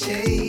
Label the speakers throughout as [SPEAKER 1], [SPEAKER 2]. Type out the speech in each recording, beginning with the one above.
[SPEAKER 1] Shade.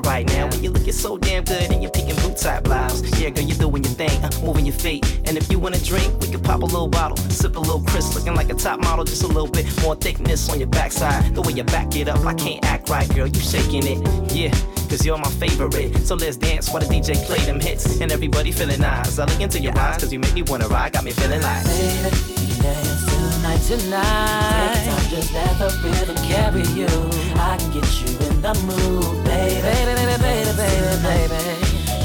[SPEAKER 1] Right now. When you looking so damn good and you're picking blue type blouse. Yeah, girl, you're doing your thing, uh, moving your feet. And if you wanna drink, we can pop a little bottle, sip a little Chris, looking like a top model, just a little bit more thickness on your backside. The way you back it up, I can't act right, girl. You shaking it, yeah cause you're my favorite. So let's dance while the DJ play them hits. And everybody feeling nice. I look into your eyes, cause you make me wanna ride, got me feeling like.
[SPEAKER 2] Baby, dance tonight, tonight. Take time, just let the rhythm carry you. I can get you in the mood, baby. Baby, baby, baby, baby, baby.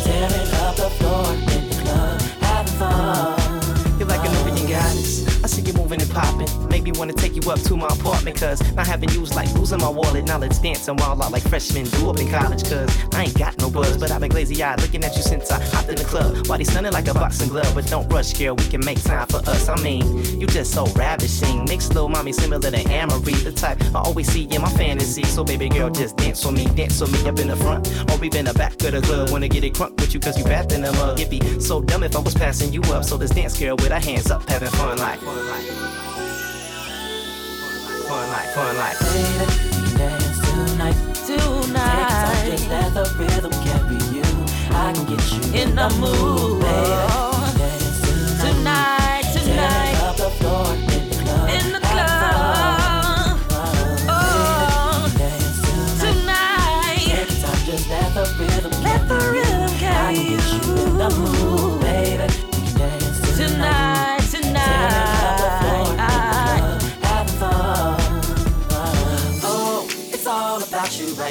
[SPEAKER 2] Tearing up the floor in the club, having fun.
[SPEAKER 1] You're like an Nubian goddess. I see you moving and popping. Maybe wanna take you up to my apartment, cause not having you's like losing my wallet. Now let's dance and wild out like freshmen do up in college, cause I ain't got no buzz, but I've been glazy eyed looking at you since I hopped in the club. Body stunning like a boxing glove, but don't rush, girl, we can make time for us. I mean, you just so ravishing. Mixed little mommy similar to Amerie, the type I always see in my fantasy. So baby girl, just dance with me, dance with me up in the front, or we even the back of the club. Wanna get it crunk with you, cause you bathed in the mug. It'd be so dumb if I was passing you up. So let's dance, girl, with our hands up, having fun like. Fun like. Fun like, fun like.
[SPEAKER 2] Baby, we can dance tonight.
[SPEAKER 3] Tonight.
[SPEAKER 2] Take time, just let the rhythm carry you. I can get you
[SPEAKER 3] In the mood.
[SPEAKER 2] baby.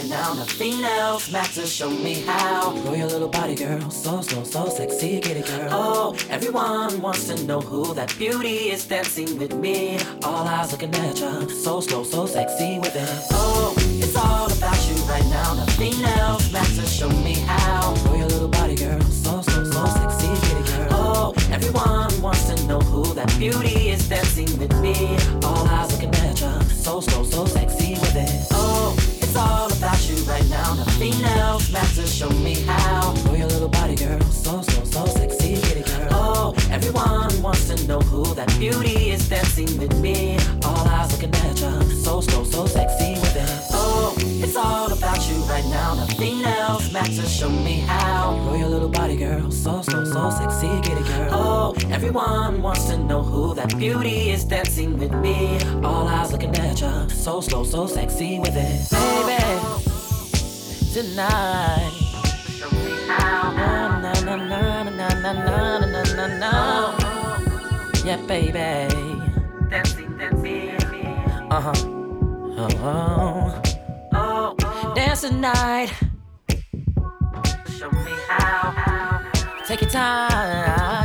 [SPEAKER 2] Right now. Nothing else matters. Show me how. Grow your little body, girl. So slow, so sexy. Get it, girl. Oh, everyone wants to know who that beauty is dancing with me. All eyes looking at you. So slow, so sexy with it. Oh, it's all about you right now. Nothing else matters. Show me how. Grow your little body, girl. So slow, so sexy. Get it, girl. Oh, everyone wants to know who that beauty is dancing with me. All eyes looking at you. So slow, so sexy with it. Nothing else matters. Show me how. Grow your little body, girl. So slow, so sexy. Get girl. Oh, everyone wants to know who that beauty is dancing with me. All eyes looking at you. So slow, so sexy with it. Oh, it's all about you right now. Nothing else matters. Show me how. Grow your little body, girl. So slow, so sexy. Get girl. Oh, everyone wants to know who that beauty is dancing with me. All eyes looking at you. So slow, so sexy with it.
[SPEAKER 3] Baby, tonight. Na, na, na, na, na, na, na, na, na, na, na. Yeah, baby.
[SPEAKER 2] Dancing, dancing.
[SPEAKER 3] Uh huh. Oh,
[SPEAKER 2] Oh,
[SPEAKER 3] oh. Dance tonight.
[SPEAKER 2] show me how.
[SPEAKER 3] Take your time,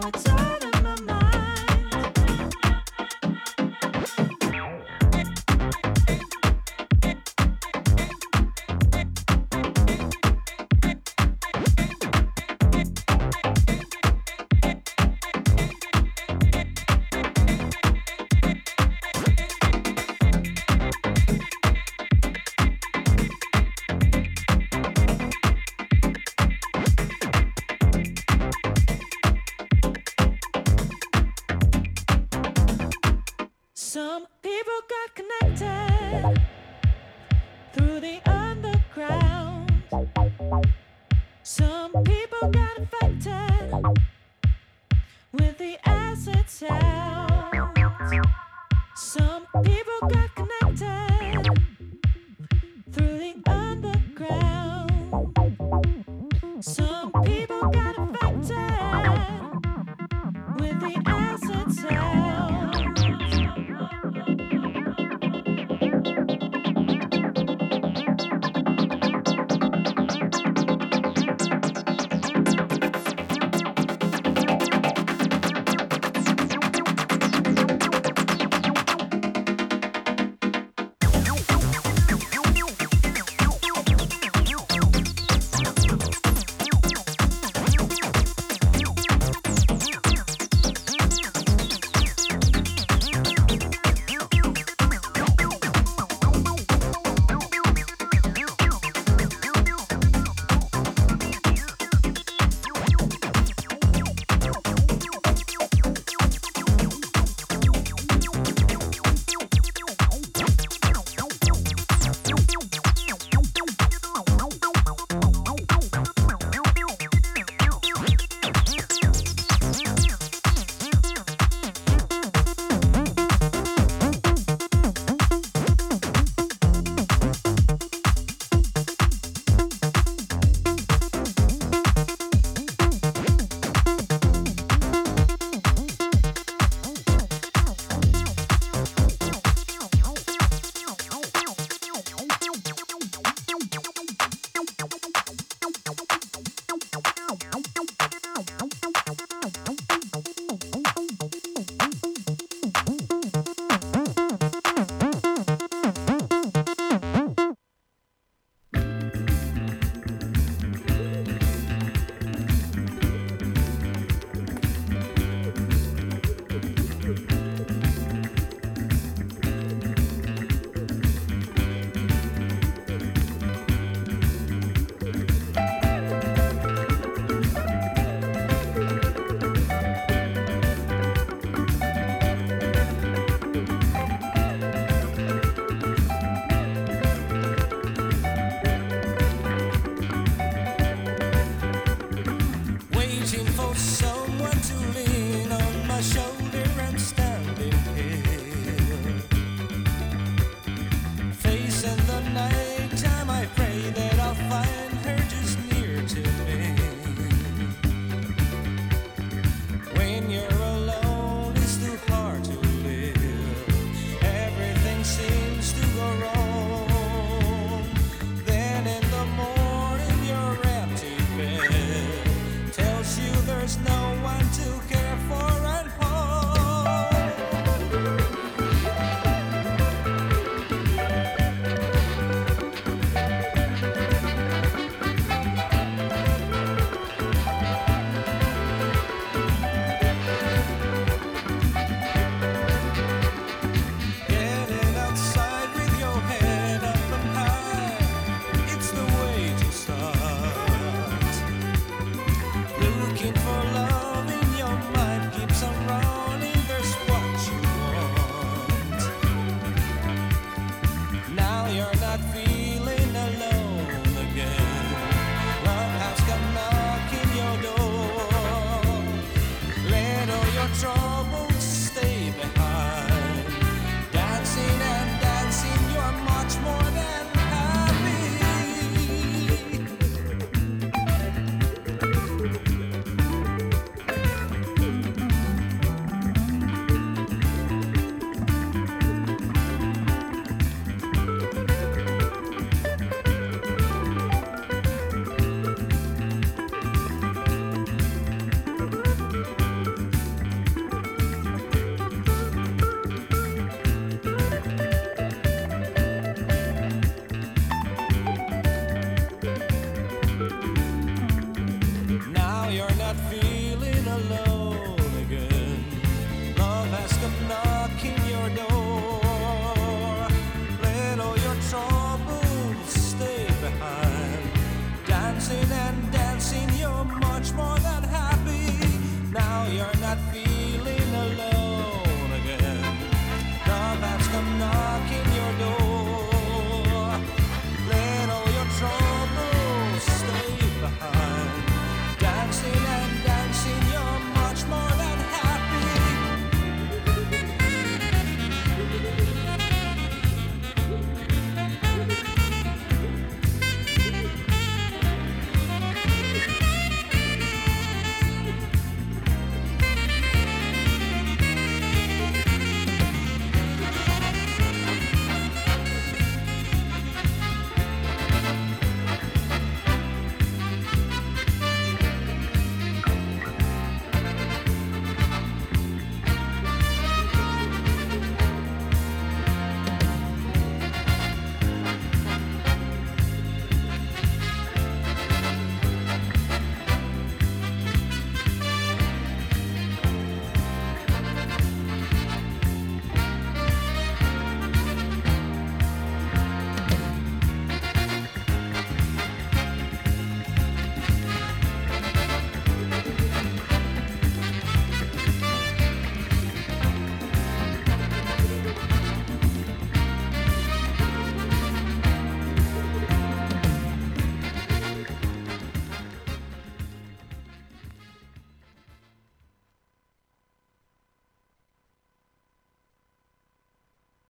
[SPEAKER 4] how
[SPEAKER 5] it's all